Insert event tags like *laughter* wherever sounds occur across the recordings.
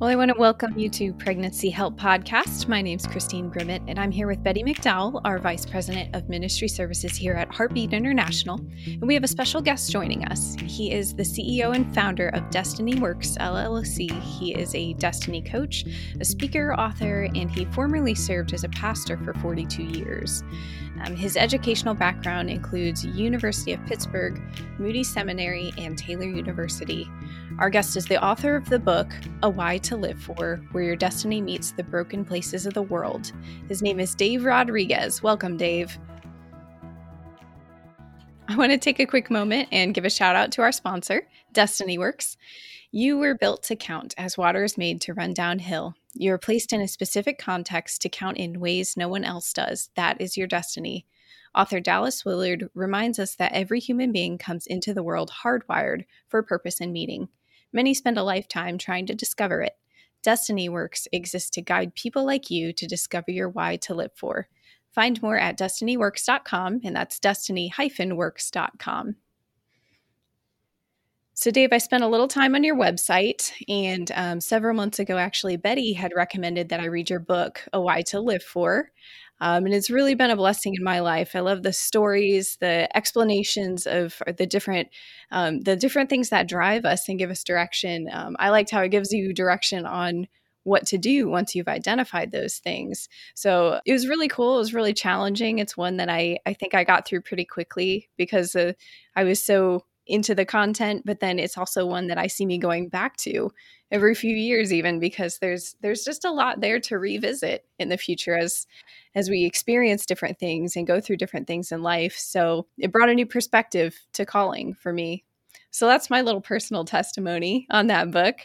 Well, I want to welcome you to Pregnancy Help Podcast. My name is Christine Grimmett, and I'm here with Betty McDowell, our Vice President of Ministry Services here at Heartbeat International. And we have a special guest joining us. He is the CEO and founder of Destiny Works LLC. He is a destiny coach, a speaker, author, and he formerly served as a pastor for 42 years. Um, his educational background includes University of Pittsburgh, Moody Seminary, and Taylor University. Our guest is the author of the book, A Why to Live For Where Your Destiny Meets the Broken Places of the World. His name is Dave Rodriguez. Welcome, Dave. I want to take a quick moment and give a shout out to our sponsor, Destiny Works. You were built to count as water is made to run downhill. You are placed in a specific context to count in ways no one else does. That is your destiny. Author Dallas Willard reminds us that every human being comes into the world hardwired for purpose and meaning. Many spend a lifetime trying to discover it. Destiny Works exists to guide people like you to discover your why to live for. Find more at destinyworks.com, and that's destiny-works.com. So, Dave, I spent a little time on your website, and um, several months ago, actually, Betty had recommended that I read your book, A Why to Live For. Um, and it's really been a blessing in my life. I love the stories, the explanations of the different, um, the different things that drive us and give us direction. Um, I liked how it gives you direction on what to do once you've identified those things. So it was really cool. It was really challenging. It's one that I I think I got through pretty quickly because uh, I was so into the content. But then it's also one that I see me going back to every few years, even because there's there's just a lot there to revisit in the future as as we experience different things and go through different things in life. So it brought a new perspective to calling for me. So that's my little personal testimony on that book.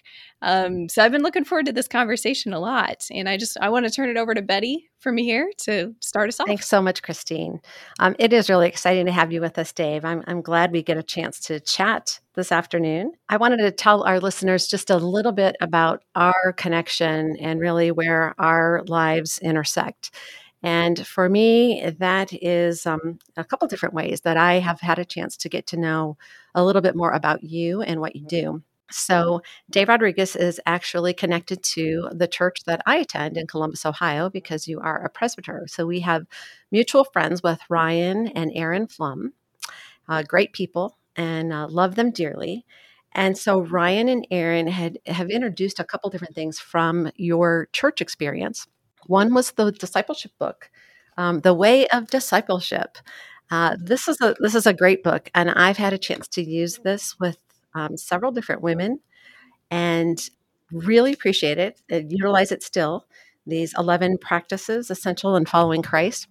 Um, so I've been looking forward to this conversation a lot, and I just I want to turn it over to Betty from here to start us off. Thanks so much, Christine. Um, it is really exciting to have you with us, Dave. I'm I'm glad we get a chance to chat this afternoon. I wanted to tell our listeners just a little bit about our connection and really where our lives intersect. And for me, that is um, a couple different ways that I have had a chance to get to know a little bit more about you and what you do. So, Dave Rodriguez is actually connected to the church that I attend in Columbus, Ohio, because you are a presbyter. So, we have mutual friends with Ryan and Aaron Flum, uh, great people, and uh, love them dearly. And so Ryan and Aaron had have introduced a couple different things from your church experience. One was the discipleship book, um, The Way of Discipleship. Uh, this is a this is a great book, and I've had a chance to use this with um, several different women, and really appreciate it. And utilize it still. These eleven practices essential in following Christ.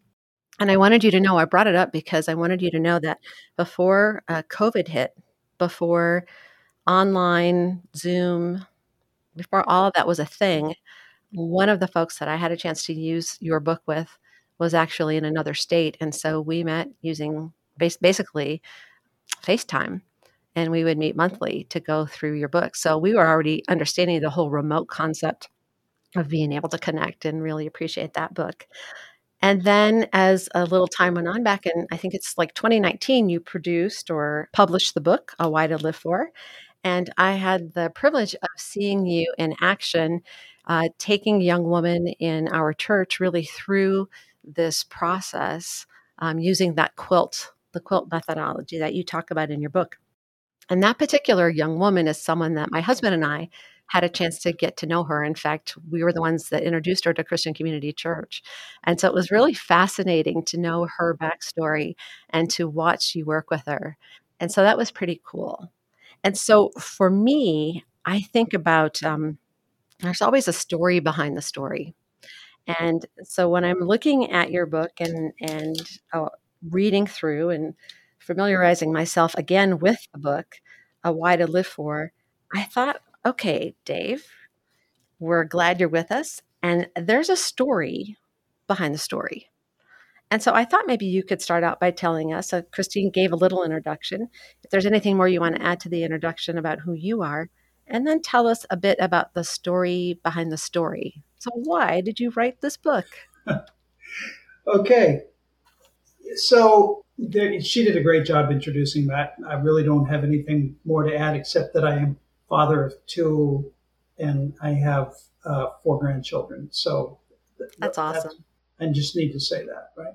And I wanted you to know I brought it up because I wanted you to know that before uh, COVID hit, before online Zoom, before all of that was a thing, one of the folks that I had a chance to use your book with was actually in another state. And so we met using bas- basically FaceTime and we would meet monthly to go through your book. So we were already understanding the whole remote concept of being able to connect and really appreciate that book. And then as a little time went on back in, I think it's like 2019, you produced or published the book, A Why to Live For. And I had the privilege of seeing you in action uh, taking young women in our church really through this process um, using that quilt, the quilt methodology that you talk about in your book. And that particular young woman is someone that my husband and I had a chance to get to know her. In fact, we were the ones that introduced her to Christian Community Church. And so it was really fascinating to know her backstory and to watch you work with her. And so that was pretty cool. And so for me, I think about um, there's always a story behind the story. And so when I'm looking at your book and and uh, reading through and familiarizing myself again with the book, A Why to Live For, I thought, okay, Dave, we're glad you're with us. And there's a story behind the story. And so I thought maybe you could start out by telling us. Uh, Christine gave a little introduction. If there's anything more you want to add to the introduction about who you are, and then tell us a bit about the story behind the story. So, why did you write this book? *laughs* okay. So, she did a great job introducing that. I really don't have anything more to add except that I am father of two and I have uh, four grandchildren. So that's awesome. I just need to say that, right?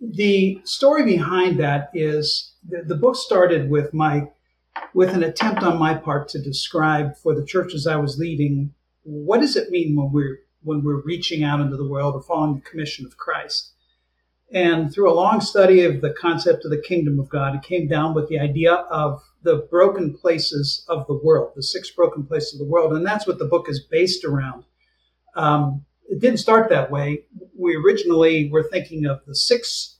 The story behind that is the, the book started with my with an attempt on my part to describe for the churches I was leading what does it mean when we're when we're reaching out into the world or following the commission of Christ. And through a long study of the concept of the kingdom of God, it came down with the idea of the broken places of the world, the six broken places of the world. And that's what the book is based around. Um, it didn't start that way. We originally were thinking of the six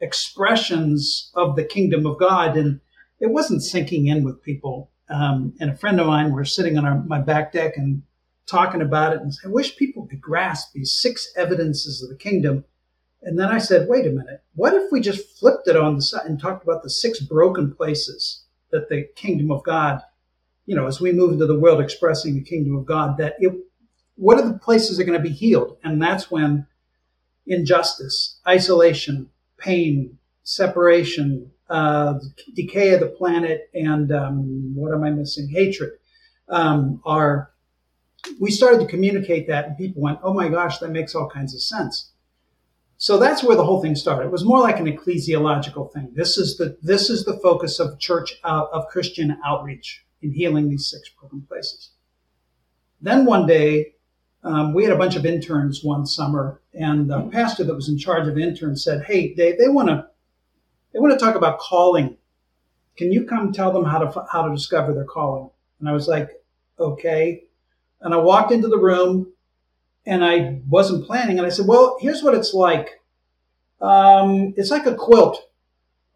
expressions of the kingdom of God, and it wasn't sinking in with people. Um, and a friend of mine were sitting on our, my back deck and talking about it, and I wish people could grasp these six evidences of the kingdom. And then I said, wait a minute, what if we just flipped it on the side and talked about the six broken places that the kingdom of God, you know, as we move into the world expressing the kingdom of God, that it, what are the places that are going to be healed? And that's when injustice, isolation, pain, separation, uh, decay of the planet, and um, what am I missing? Hatred um, are. We started to communicate that, and people went, "Oh my gosh, that makes all kinds of sense." So that's where the whole thing started. It was more like an ecclesiological thing. This is the this is the focus of church uh, of Christian outreach in healing these six broken places. Then one day, um, we had a bunch of interns one summer, and the pastor that was in charge of interns said, "Hey, Dave, they want to they want to talk about calling. Can you come tell them how to how to discover their calling?" And I was like, "Okay." And I walked into the room and I wasn't planning. And I said, well, here's what it's like. Um, it's like a quilt.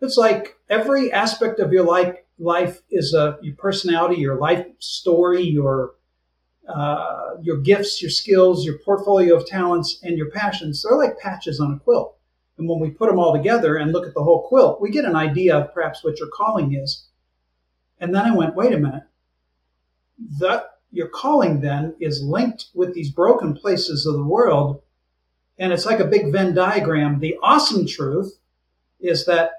It's like every aspect of your life, life is a, your personality, your life story, your, uh, your gifts, your skills, your portfolio of talents, and your passions. They're like patches on a quilt. And when we put them all together and look at the whole quilt, we get an idea of perhaps what your calling is. And then I went, wait a minute. That your calling then is linked with these broken places of the world. And it's like a big Venn diagram. The awesome truth is that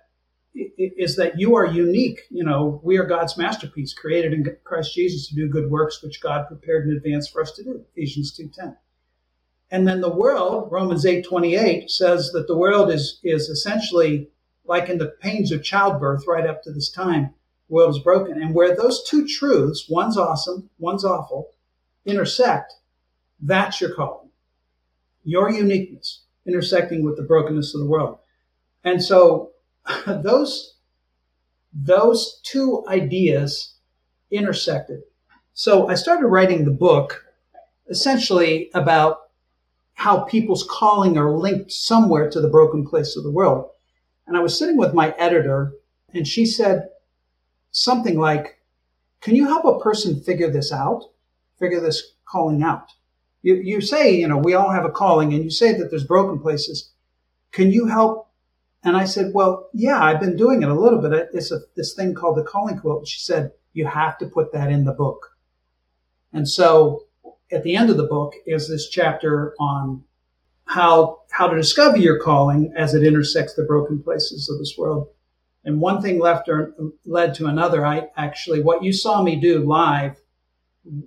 is that you are unique. You know, we are God's masterpiece, created in Christ Jesus to do good works, which God prepared in advance for us to do. Ephesians two ten. And then the world, Romans eight twenty eight, says that the world is is essentially like in the pains of childbirth right up to this time The world is broken. And where those two truths, one's awesome, one's awful, intersect, that's your calling. Your uniqueness intersecting with the brokenness of the world. And so *laughs* those, those two ideas intersected. So I started writing the book essentially about how people's calling are linked somewhere to the broken place of the world. And I was sitting with my editor and she said, something like, can you help a person figure this out? Figure this calling out. You, you say, you know, we all have a calling and you say that there's broken places. Can you help? And I said, well, yeah, I've been doing it a little bit. It's a, this thing called the calling quilt. She said, you have to put that in the book. And so at the end of the book is this chapter on how, how to discover your calling as it intersects the broken places of this world. And one thing left or led to another. I actually, what you saw me do live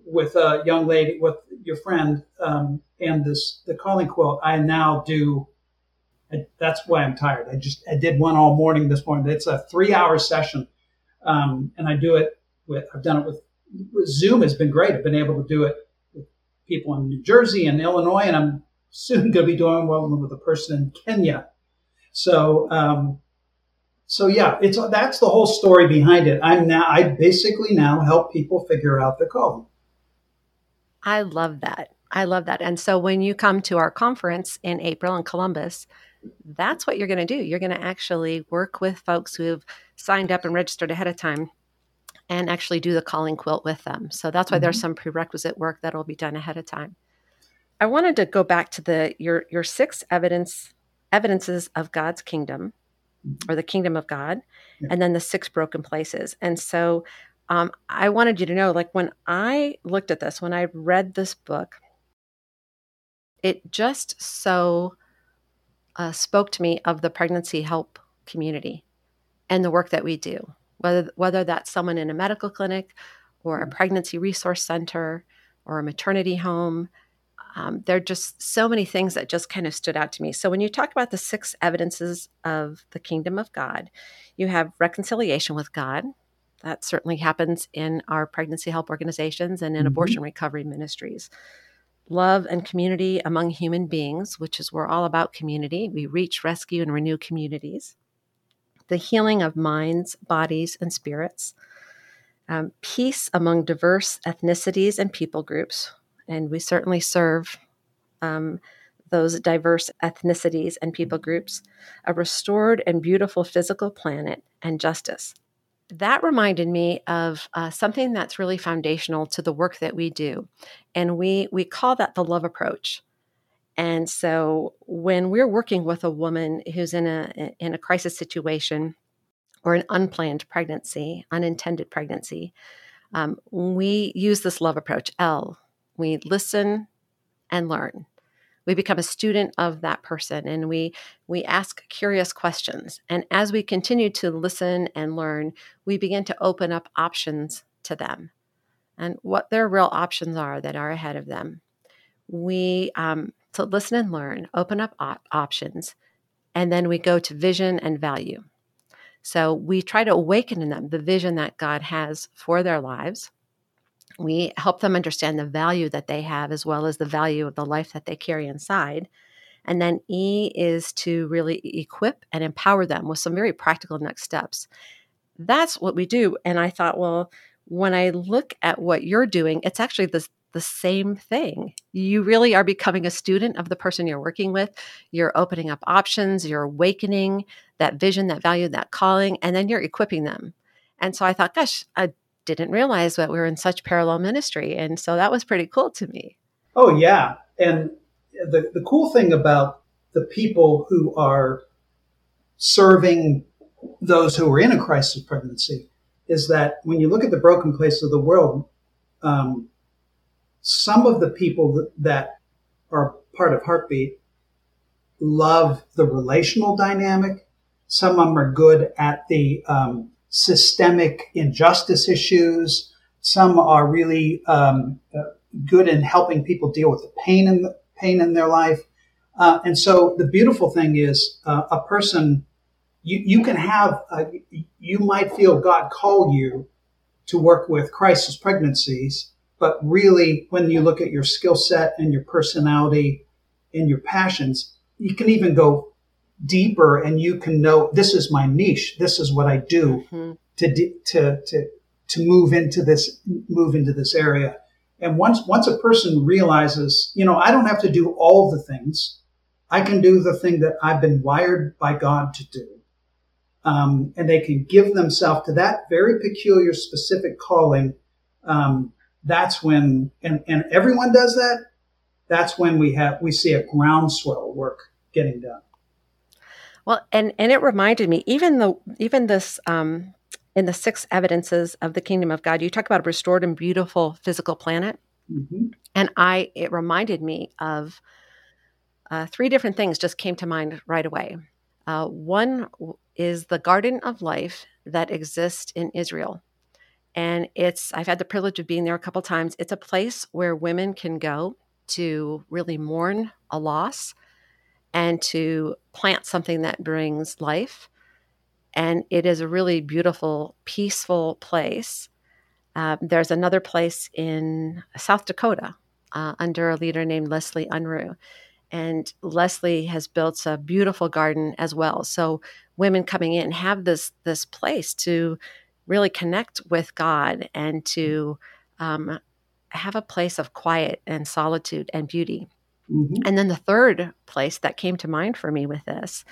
with a young lady, with your friend, um, and this, the calling quilt, I now do. I, that's why I'm tired. I just, I did one all morning this morning. It's a three hour session. Um, and I do it with, I've done it with, with Zoom has been great. I've been able to do it people in New Jersey and Illinois, and I'm soon going to be doing one with a person in Kenya. So, um, so yeah, it's that's the whole story behind it. I'm now I basically now help people figure out their calling. I love that. I love that. And so when you come to our conference in April in Columbus, that's what you're going to do. You're going to actually work with folks who have signed up and registered ahead of time and actually do the calling quilt with them. So that's why mm-hmm. there's some prerequisite work that will be done ahead of time. I wanted to go back to the your your six evidence evidences of God's kingdom or the kingdom of God, yeah. and then the six broken places. And so um, I wanted you to know like when I looked at this, when I read this book, it just so uh, spoke to me of the pregnancy help community and the work that we do, whether, whether that's someone in a medical clinic or a pregnancy resource center or a maternity home. Um, there are just so many things that just kind of stood out to me. So, when you talk about the six evidences of the kingdom of God, you have reconciliation with God. That certainly happens in our pregnancy help organizations and in mm-hmm. abortion recovery ministries. Love and community among human beings, which is we're all about community. We reach, rescue, and renew communities. The healing of minds, bodies, and spirits. Um, peace among diverse ethnicities and people groups, and we certainly serve um, those diverse ethnicities and people groups, a restored and beautiful physical planet, and justice. That reminded me of uh, something that's really foundational to the work that we do, and we we call that the love approach. And so, when we're working with a woman who's in a in a crisis situation or an unplanned pregnancy, unintended pregnancy, um, we use this love approach. L we listen and learn. We become a student of that person and we we ask curious questions. And as we continue to listen and learn, we begin to open up options to them and what their real options are that are ahead of them. We um, to listen and learn, open up op- options, and then we go to vision and value. So we try to awaken in them the vision that God has for their lives we help them understand the value that they have as well as the value of the life that they carry inside. And then E is to really equip and empower them with some very practical next steps. That's what we do. And I thought, well, when I look at what you're doing, it's actually the, the same thing. You really are becoming a student of the person you're working with. You're opening up options, you're awakening that vision, that value, that calling, and then you're equipping them. And so I thought, gosh, I didn't realize that we were in such parallel ministry. And so that was pretty cool to me. Oh, yeah. And the, the cool thing about the people who are serving those who are in a crisis pregnancy is that when you look at the broken place of the world, um, some of the people that are part of Heartbeat love the relational dynamic. Some of them are good at the um, systemic injustice issues. Some are really um, uh, good in helping people deal with the pain in the, pain in their life. Uh, and so the beautiful thing is uh, a person you, you can have uh, you might feel God call you to work with crisis pregnancies, but really when you look at your skill set and your personality and your passions, you can even go deeper and you can know this is my niche. This is what I do mm-hmm. to, to, to, to move into this, move into this area. And once, once a person realizes, you know, I don't have to do all the things. I can do the thing that I've been wired by God to do. Um, and they can give themselves to that very peculiar, specific calling. Um, that's when, and, and everyone does that. That's when we have, we see a groundswell work getting done. Well, and and it reminded me even though even this um, in the six evidences of the kingdom of God, you talk about a restored and beautiful physical planet, mm-hmm. and I it reminded me of uh, three different things just came to mind right away. Uh, one is the Garden of Life that exists in Israel. And it's, I've had the privilege of being there a couple times. It's a place where women can go to really mourn a loss, and to plant something that brings life. And it is a really beautiful, peaceful place. Uh, there's another place in South Dakota uh, under a leader named Leslie Unruh. And Leslie has built a beautiful garden as well. So women coming in have this this place to really connect with God and to um, have a place of quiet and solitude and beauty. Mm-hmm. And then the third place that came to mind for me with this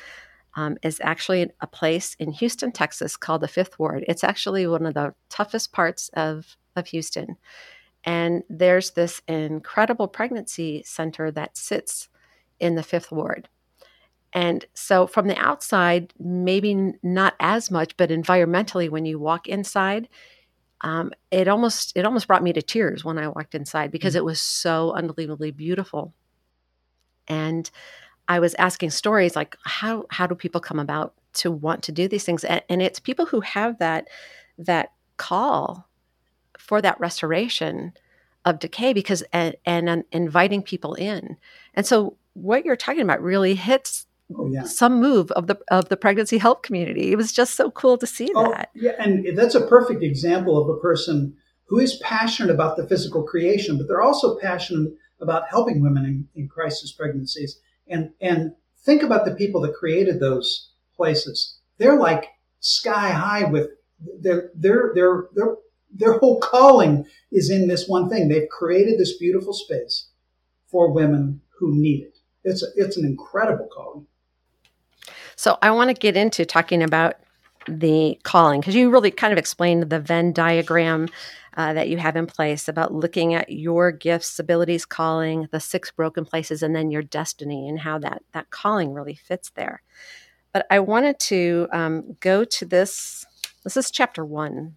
um, is actually a place in Houston, Texas called the Fifth Ward. It's actually one of the toughest parts of, of Houston. And there's this incredible pregnancy center that sits in the Fifth Ward. And so from the outside, maybe not as much, but environmentally, when you walk inside, um, it almost it almost brought me to tears when I walked inside because mm-hmm. it was so unbelievably beautiful. And I was asking stories like how how do people come about to want to do these things? And, and it's people who have that that call for that restoration of decay because and, and inviting people in. And so what you're talking about really hits oh, yeah. some move of the of the pregnancy help community. It was just so cool to see oh, that. Yeah, and that's a perfect example of a person who is passionate about the physical creation, but they're also passionate about helping women in, in crisis pregnancies. And and think about the people that created those places. They're like sky high with their their their their their whole calling is in this one thing. They've created this beautiful space for women who need it. It's a, it's an incredible calling. So I want to get into talking about the calling because you really kind of explained the Venn diagram uh, that you have in place about looking at your gifts, abilities, calling, the six broken places, and then your destiny and how that that calling really fits there. But I wanted to um, go to this. This is chapter one,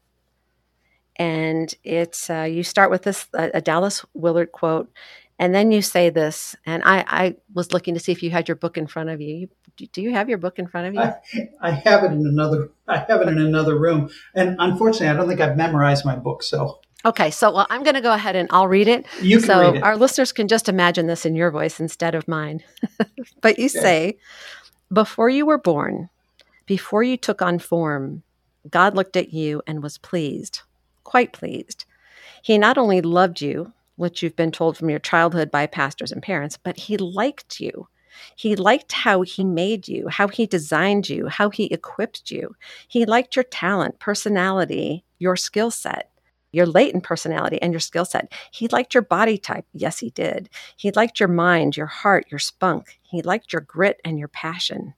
and it's uh, you start with this uh, a Dallas Willard quote, and then you say this. And I, I was looking to see if you had your book in front of you. you do you have your book in front of you? I, I, have it in another. I have it in another room, and unfortunately, I don't think I've memorized my book. So Okay, so well, I'm going to go ahead and I'll read it. You can so read it. our listeners can just imagine this in your voice instead of mine. *laughs* but you okay. say, before you were born, before you took on form, God looked at you and was pleased, quite pleased. He not only loved you, which you've been told from your childhood by pastors and parents, but he liked you. He liked how he made you, how he designed you, how he equipped you. He liked your talent, personality, your skill set, your latent personality, and your skill set. He liked your body type. Yes, he did. He liked your mind, your heart, your spunk. He liked your grit and your passion.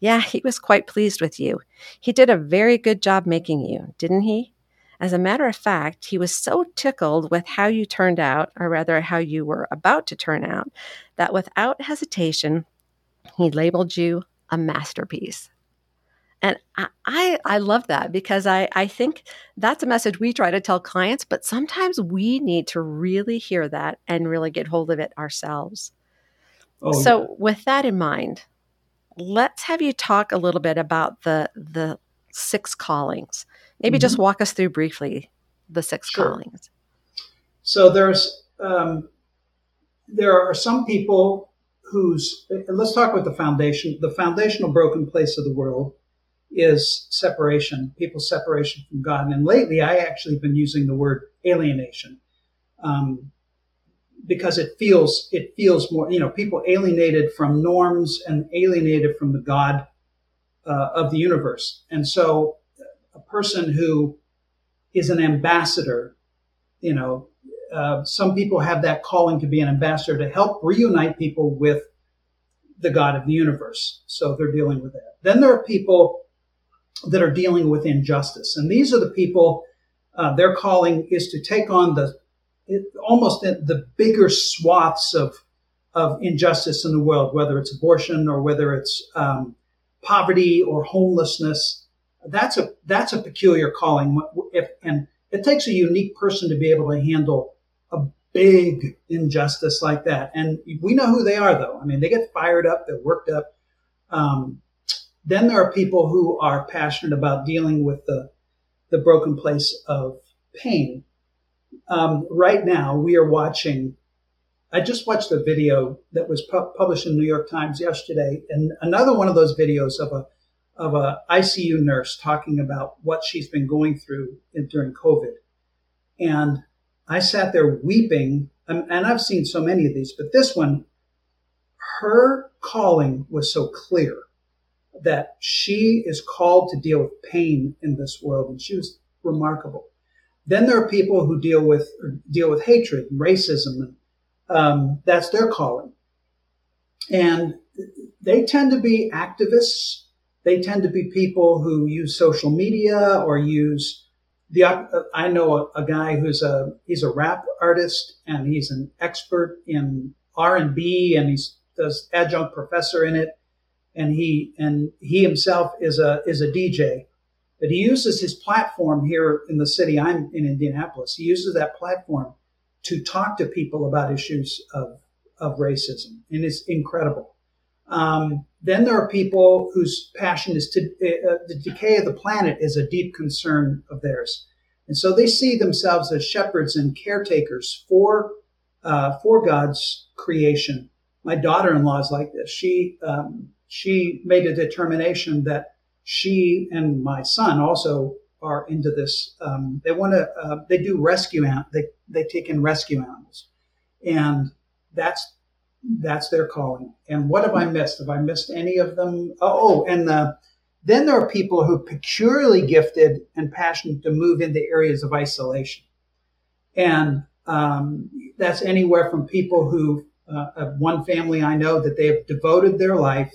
Yeah, he was quite pleased with you. He did a very good job making you, didn't he? As a matter of fact, he was so tickled with how you turned out, or rather, how you were about to turn out, that without hesitation, he labeled you a masterpiece. And I, I, I love that because I, I think that's a message we try to tell clients, but sometimes we need to really hear that and really get hold of it ourselves. Oh, so, yeah. with that in mind, let's have you talk a little bit about the the six callings. Maybe mm-hmm. just walk us through briefly the six sure. callings. So there's um, there are some people whose let's talk about the foundation. The foundational broken place of the world is separation, people's separation from God. And lately, I actually been using the word alienation um, because it feels it feels more. You know, people alienated from norms and alienated from the God uh, of the universe. And so, person who is an ambassador, you know, uh, some people have that calling to be an ambassador to help reunite people with the God of the universe. So they're dealing with that. Then there are people that are dealing with injustice. And these are the people, uh, their calling is to take on the it, almost the bigger swaths of, of injustice in the world, whether it's abortion or whether it's um, poverty or homelessness. That's a that's a peculiar calling, if, and it takes a unique person to be able to handle a big injustice like that. And we know who they are, though. I mean, they get fired up, they're worked up. Um, then there are people who are passionate about dealing with the, the broken place of pain. Um, right now, we are watching. I just watched a video that was pu- published in New York Times yesterday, and another one of those videos of a of a ICU nurse talking about what she's been going through in, during COVID. And I sat there weeping, and, and I've seen so many of these, but this one, her calling was so clear that she is called to deal with pain in this world, and she was remarkable. Then there are people who deal with deal with hatred and racism, and um, that's their calling. And they tend to be activists. They tend to be people who use social media or use the. I know a, a guy who's a he's a rap artist and he's an expert in R and B and he's does adjunct professor in it and he and he himself is a is a DJ. But he uses his platform here in the city. I'm in Indianapolis. He uses that platform to talk to people about issues of of racism, and it's incredible. Um, then there are people whose passion is to uh, the decay of the planet is a deep concern of theirs, And so they see themselves as shepherds and caretakers for, uh, for God's creation. My daughter-in-law is like this. She, um, she made a determination that she and my son also are into this. Um, they want to, uh, they do rescue, they, they take in rescue animals. And that's that's their calling. And what have I missed? Have I missed any of them? Oh, and the, then there are people who are peculiarly gifted and passionate to move into areas of isolation. And um, that's anywhere from people who, uh, one family I know that they have devoted their life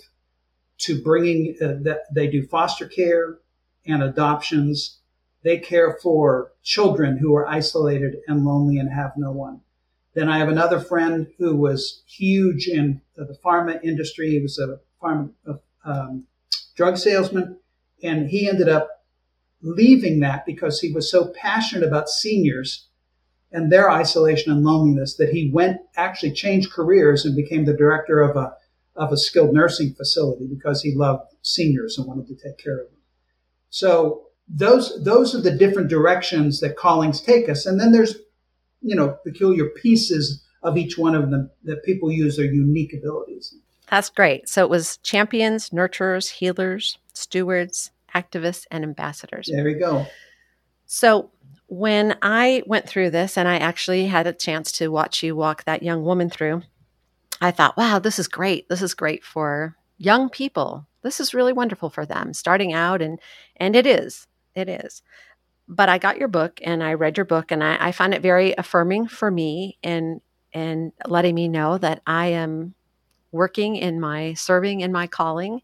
to bringing, uh, that they do foster care and adoptions. They care for children who are isolated and lonely and have no one. Then I have another friend who was huge in the pharma industry. He was a pharma um, drug salesman, and he ended up leaving that because he was so passionate about seniors and their isolation and loneliness that he went actually changed careers and became the director of a of a skilled nursing facility because he loved seniors and wanted to take care of them. So those those are the different directions that callings take us. And then there's you know, peculiar pieces of each one of them that people use their unique abilities. That's great. So it was champions, nurturers, healers, stewards, activists, and ambassadors. There we go. So when I went through this and I actually had a chance to watch you walk that young woman through, I thought, wow, this is great. This is great for young people. This is really wonderful for them starting out and and it is. It is but I got your book and I read your book and I, I found it very affirming for me and and letting me know that I am working in my serving in my calling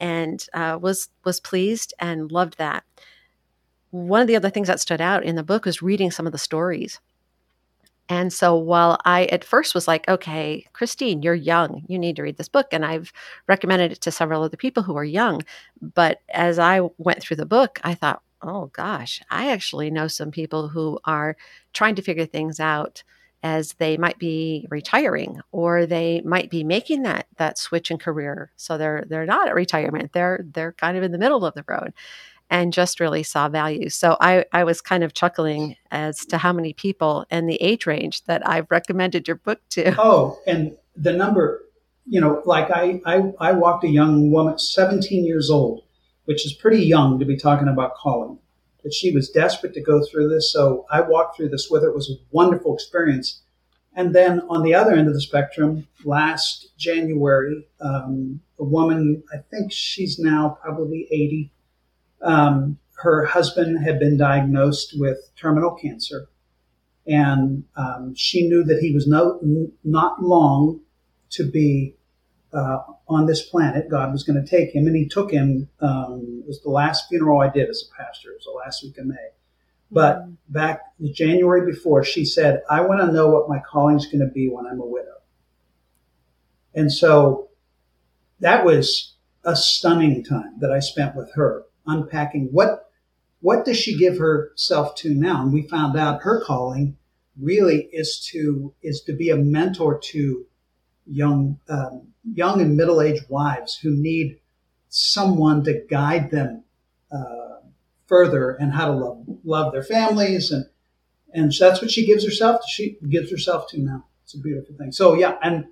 and uh, was was pleased and loved that. One of the other things that stood out in the book was reading some of the stories. And so while I at first was like, okay, Christine, you're young, you need to read this book. And I've recommended it to several other people who are young. But as I went through the book, I thought, oh gosh, I actually know some people who are trying to figure things out as they might be retiring or they might be making that that switch in career. So they're they're not at retirement. They're they're kind of in the middle of the road and just really saw value. So I, I was kind of chuckling as to how many people and the age range that I've recommended your book to. Oh, and the number, you know, like I, I, I walked a young woman, 17 years old, which is pretty young to be talking about calling. But she was desperate to go through this, so I walked through this with her. It was a wonderful experience. And then on the other end of the spectrum, last January, um, a woman, I think she's now probably 80, um, her husband had been diagnosed with terminal cancer. And um, she knew that he was no, not long to be uh, on this planet. God was going to take him, and He took him. Um, it was the last funeral I did as a pastor. It was the last week of May. But mm-hmm. back January before, she said, "I want to know what my calling is going to be when I'm a widow." And so that was a stunning time that I spent with her, unpacking what what does she give herself to now. And we found out her calling really is to is to be a mentor to young, um, young and middle-aged wives who need someone to guide them uh, further and how to love, love their families, and and that's what she gives herself. To, she gives herself to now. It's a beautiful thing. So yeah, and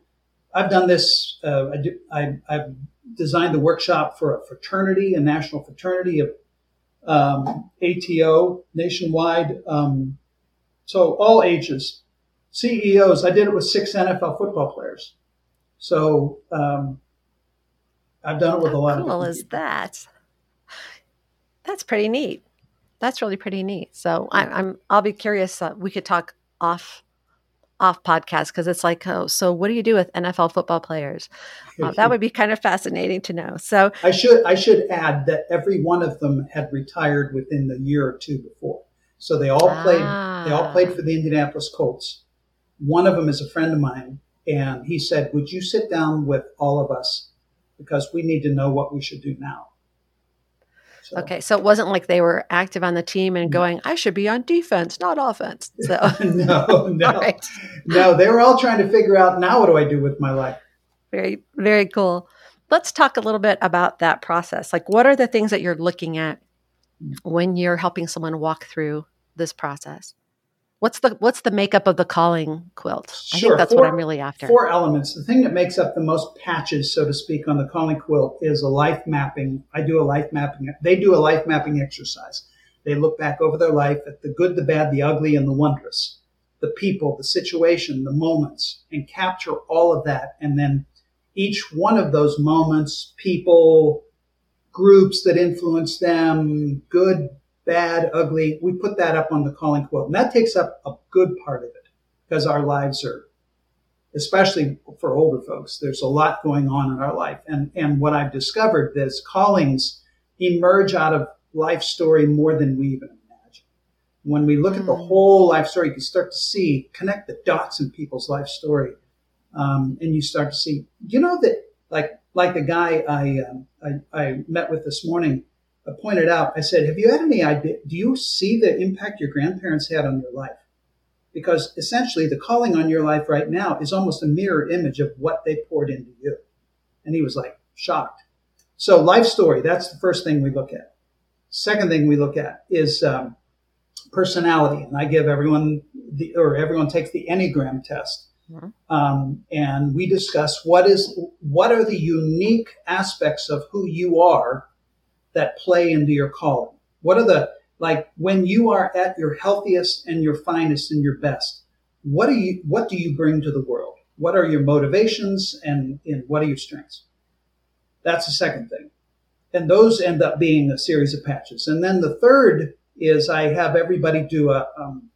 I've done this. Uh, I do. I, I've designed the workshop for a fraternity, a national fraternity of um, ATO nationwide. Um, so all ages, CEOs. I did it with six NFL football players. So um, I've done it with a lot How of. Cool is that? That's pretty neat. That's really pretty neat. So I, I'm I'll be curious. Uh, we could talk off off podcast because it's like, oh, so what do you do with NFL football players? *laughs* Uh, that would be kind of fascinating to know. So I should I should add that every one of them had retired within the year or two before. So they all played. Ah. They all played ah. for the Indianapolis Colts. One of them is a friend of mine and he said, Would you sit down with all of us? Because we need to know what we should do now. So. Okay, so it wasn't like they were active on the team and mm. going, I should be on defense, not offense. So *laughs* no, *laughs* no, right. no, they were all trying to figure out now what do I do with my life. Very, very cool. Let's talk a little bit about that process. Like, what are the things that you're looking at mm. when you're helping someone walk through this process? What's the what's the makeup of the calling quilt? Sure. I think that's four, what I'm really after. Four elements. The thing that makes up the most patches, so to speak, on the calling quilt is a life mapping. I do a life mapping. They do a life mapping exercise. They look back over their life at the good, the bad, the ugly, and the wondrous, the people, the situation, the moments, and capture all of that. And then each one of those moments, people, groups that influence them, good, bad, ugly, we put that up on the calling quilt. And that takes up a good part of it because our lives are, especially for older folks, there's a lot going on in our life. And, and what I've discovered is callings emerge out of life story more than we even imagine. When we look mm. at the hmm. whole life story, you can start to see, connect the dots in people's life story. Um, and you start to see, you know, that like, like the guy I, um, I, I met with this morning, pointed out, I said, Have you had any idea? Do you see the impact your grandparents had on your life? Because essentially, the calling on your life right now is almost a mirror image of what they poured into you. And he was like, shocked. So, life story, that's the first thing we look at. Second thing we look at is um, personality. And I give everyone, the, or everyone takes the Enneagram test. Mm-hmm. Um, and we discuss what is what are the unique aspects of who you are that play into your calling? What are the, like when you are at your healthiest and your finest and your best, what do you, what do you bring to the world? What are your motivations and, and what are your strengths? That's the second thing. And those end up being a series of patches. And then the third is I have everybody do a, um,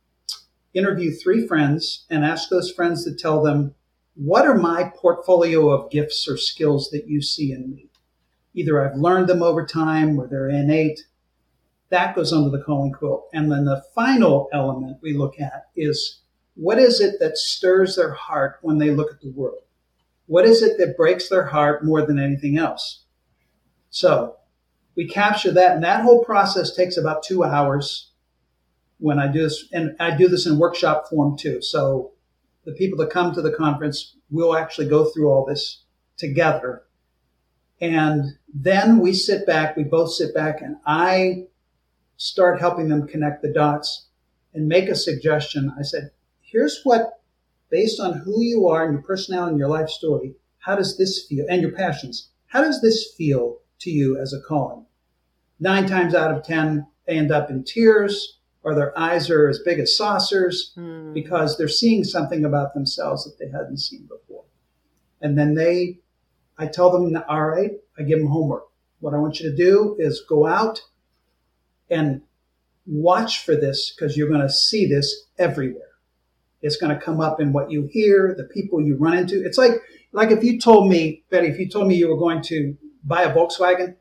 interview three friends and ask those friends to tell them what are my portfolio of gifts or skills that you see in me Either I've learned them over time or they're innate. That goes under the calling quilt. And then the final element we look at is what is it that stirs their heart when they look at the world? What is it that breaks their heart more than anything else? So we capture that, and that whole process takes about two hours when I do this, and I do this in workshop form too. So the people that come to the conference will actually go through all this together and then we sit back, we both sit back, and I start helping them connect the dots and make a suggestion. I said, here's what, based on who you are and your personality and your life story, how does this feel, and your passions, how does this feel to you as a calling? Nine times out of 10, they end up in tears or their eyes are as big as saucers mm. because they're seeing something about themselves that they hadn't seen before. And then they I tell them, all right, I give them homework. What I want you to do is go out and watch for this because you're going to see this everywhere. It's going to come up in what you hear, the people you run into. It's like, like if you told me, Betty, if you told me you were going to buy a Volkswagen,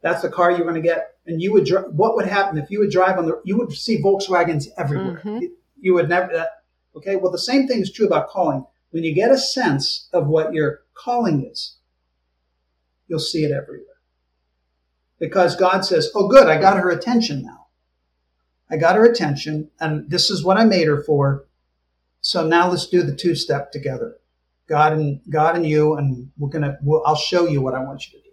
that's the car you're going to get. And you would, what would happen if you would drive on the, you would see Volkswagens everywhere. Mm-hmm. You, would never, okay. Well, the same thing is true about calling. When you get a sense of what your calling is, you'll see it everywhere. Because God says, Oh, good, I got her attention now. I got her attention, and this is what I made her for. So now let's do the two step together. God and God and you, and we're gonna. We'll, I'll show you what I want you to do.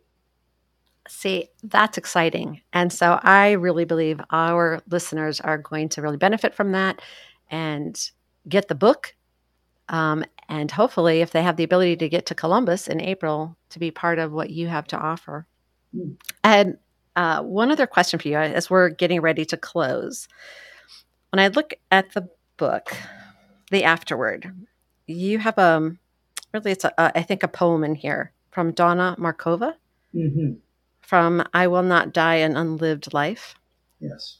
See, that's exciting, and so I really believe our listeners are going to really benefit from that, and get the book um, and hopefully, if they have the ability to get to Columbus in April to be part of what you have to offer. Mm. And uh, one other question for you as we're getting ready to close. When I look at the book, The Afterword, you have a um, really, it's a, a, I think a poem in here from Donna Markova mm-hmm. from I Will Not Die an Unlived Life. Yes.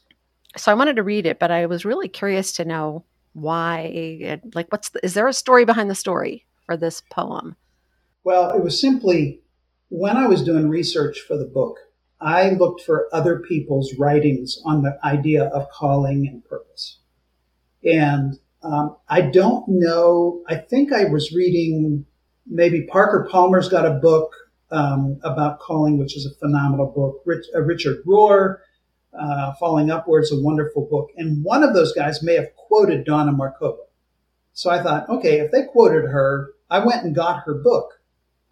So I wanted to read it, but I was really curious to know why like what's the, is there a story behind the story for this poem well it was simply when i was doing research for the book i looked for other people's writings on the idea of calling and purpose and um, i don't know i think i was reading maybe parker palmer's got a book um, about calling which is a phenomenal book Rich, uh, richard rohr uh, Falling Upwards, a wonderful book. And one of those guys may have quoted Donna Markova. So I thought, okay, if they quoted her, I went and got her book,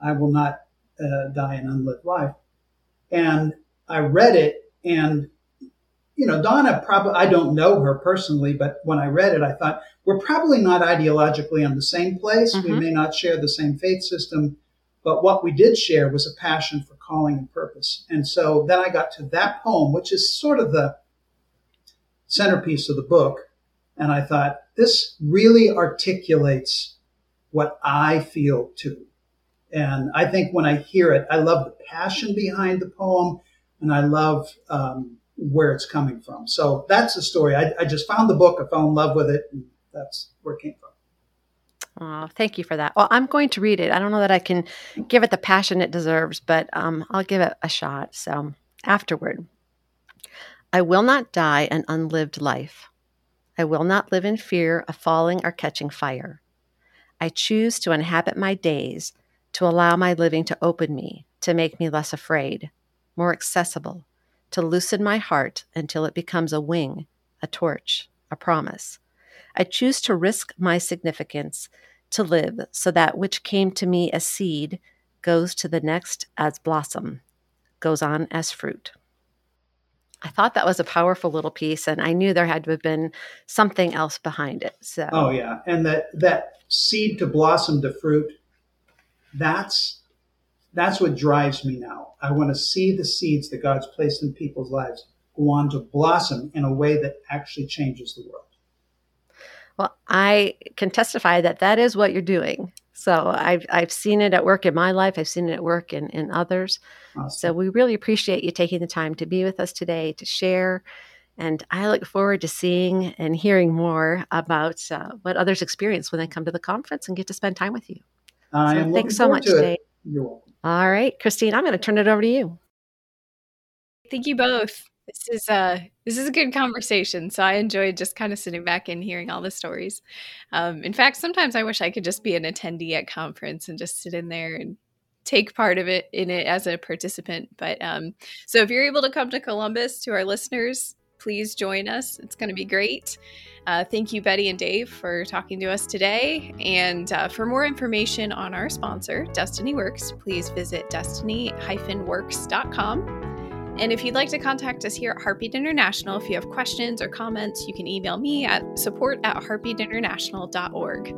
I Will Not uh, Die an Unlived Life. And I read it, and you know, Donna probably, I don't know her personally, but when I read it, I thought, we're probably not ideologically on the same place. Mm-hmm. We may not share the same faith system, but what we did share was a passion for calling and purpose. And so then I got to that poem, which is sort of the centerpiece of the book. And I thought, this really articulates what I feel too. And I think when I hear it, I love the passion behind the poem and I love um, where it's coming from. So that's the story. I, I, just found the book, I fell in love with it, and that's where it came from. Oh, thank you for that. Well, I'm going to read it. I don't know that I can give it the passion it deserves, but um, I'll give it a shot. So, afterward, I will not die an unlived life. I will not live in fear of falling or catching fire. I choose to inhabit my days, to allow my living to open me, to make me less afraid, more accessible, to loosen my heart until it becomes a wing, a torch, a promise. I choose to risk my significance to live so that which came to me as seed goes to the next as blossom, goes on as fruit. I thought that was a powerful little piece, and I knew there had to have been something else behind it. So, oh yeah, and that that seed to blossom to fruit, that's that's what drives me now. I want to see the seeds that God's placed in people's lives go on to blossom in a way that actually changes the world. Well, I can testify that that is what you're doing. So I've, I've seen it at work in my life. I've seen it at work in, in others. Awesome. So we really appreciate you taking the time to be with us today to share. And I look forward to seeing and hearing more about uh, what others experience when they come to the conference and get to spend time with you. so thanks so much, Dave. You're welcome. All right, Christine, I'm going to turn it over to you. Thank you both. This is a this is a good conversation. So I enjoyed just kind of sitting back and hearing all the stories. Um, in fact, sometimes I wish I could just be an attendee at conference and just sit in there and take part of it in it as a participant. But um, so if you're able to come to Columbus, to our listeners, please join us. It's going to be great. Uh, thank you, Betty and Dave, for talking to us today. And uh, for more information on our sponsor, Destiny Works, please visit destiny-works.com. And if you'd like to contact us here at Heartbeat International, if you have questions or comments, you can email me at support at heartbeatinternational.org.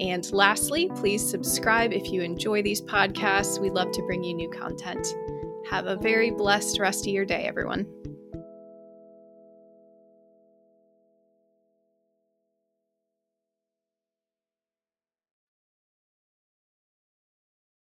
And lastly, please subscribe if you enjoy these podcasts. We'd love to bring you new content. Have a very blessed rest of your day, everyone.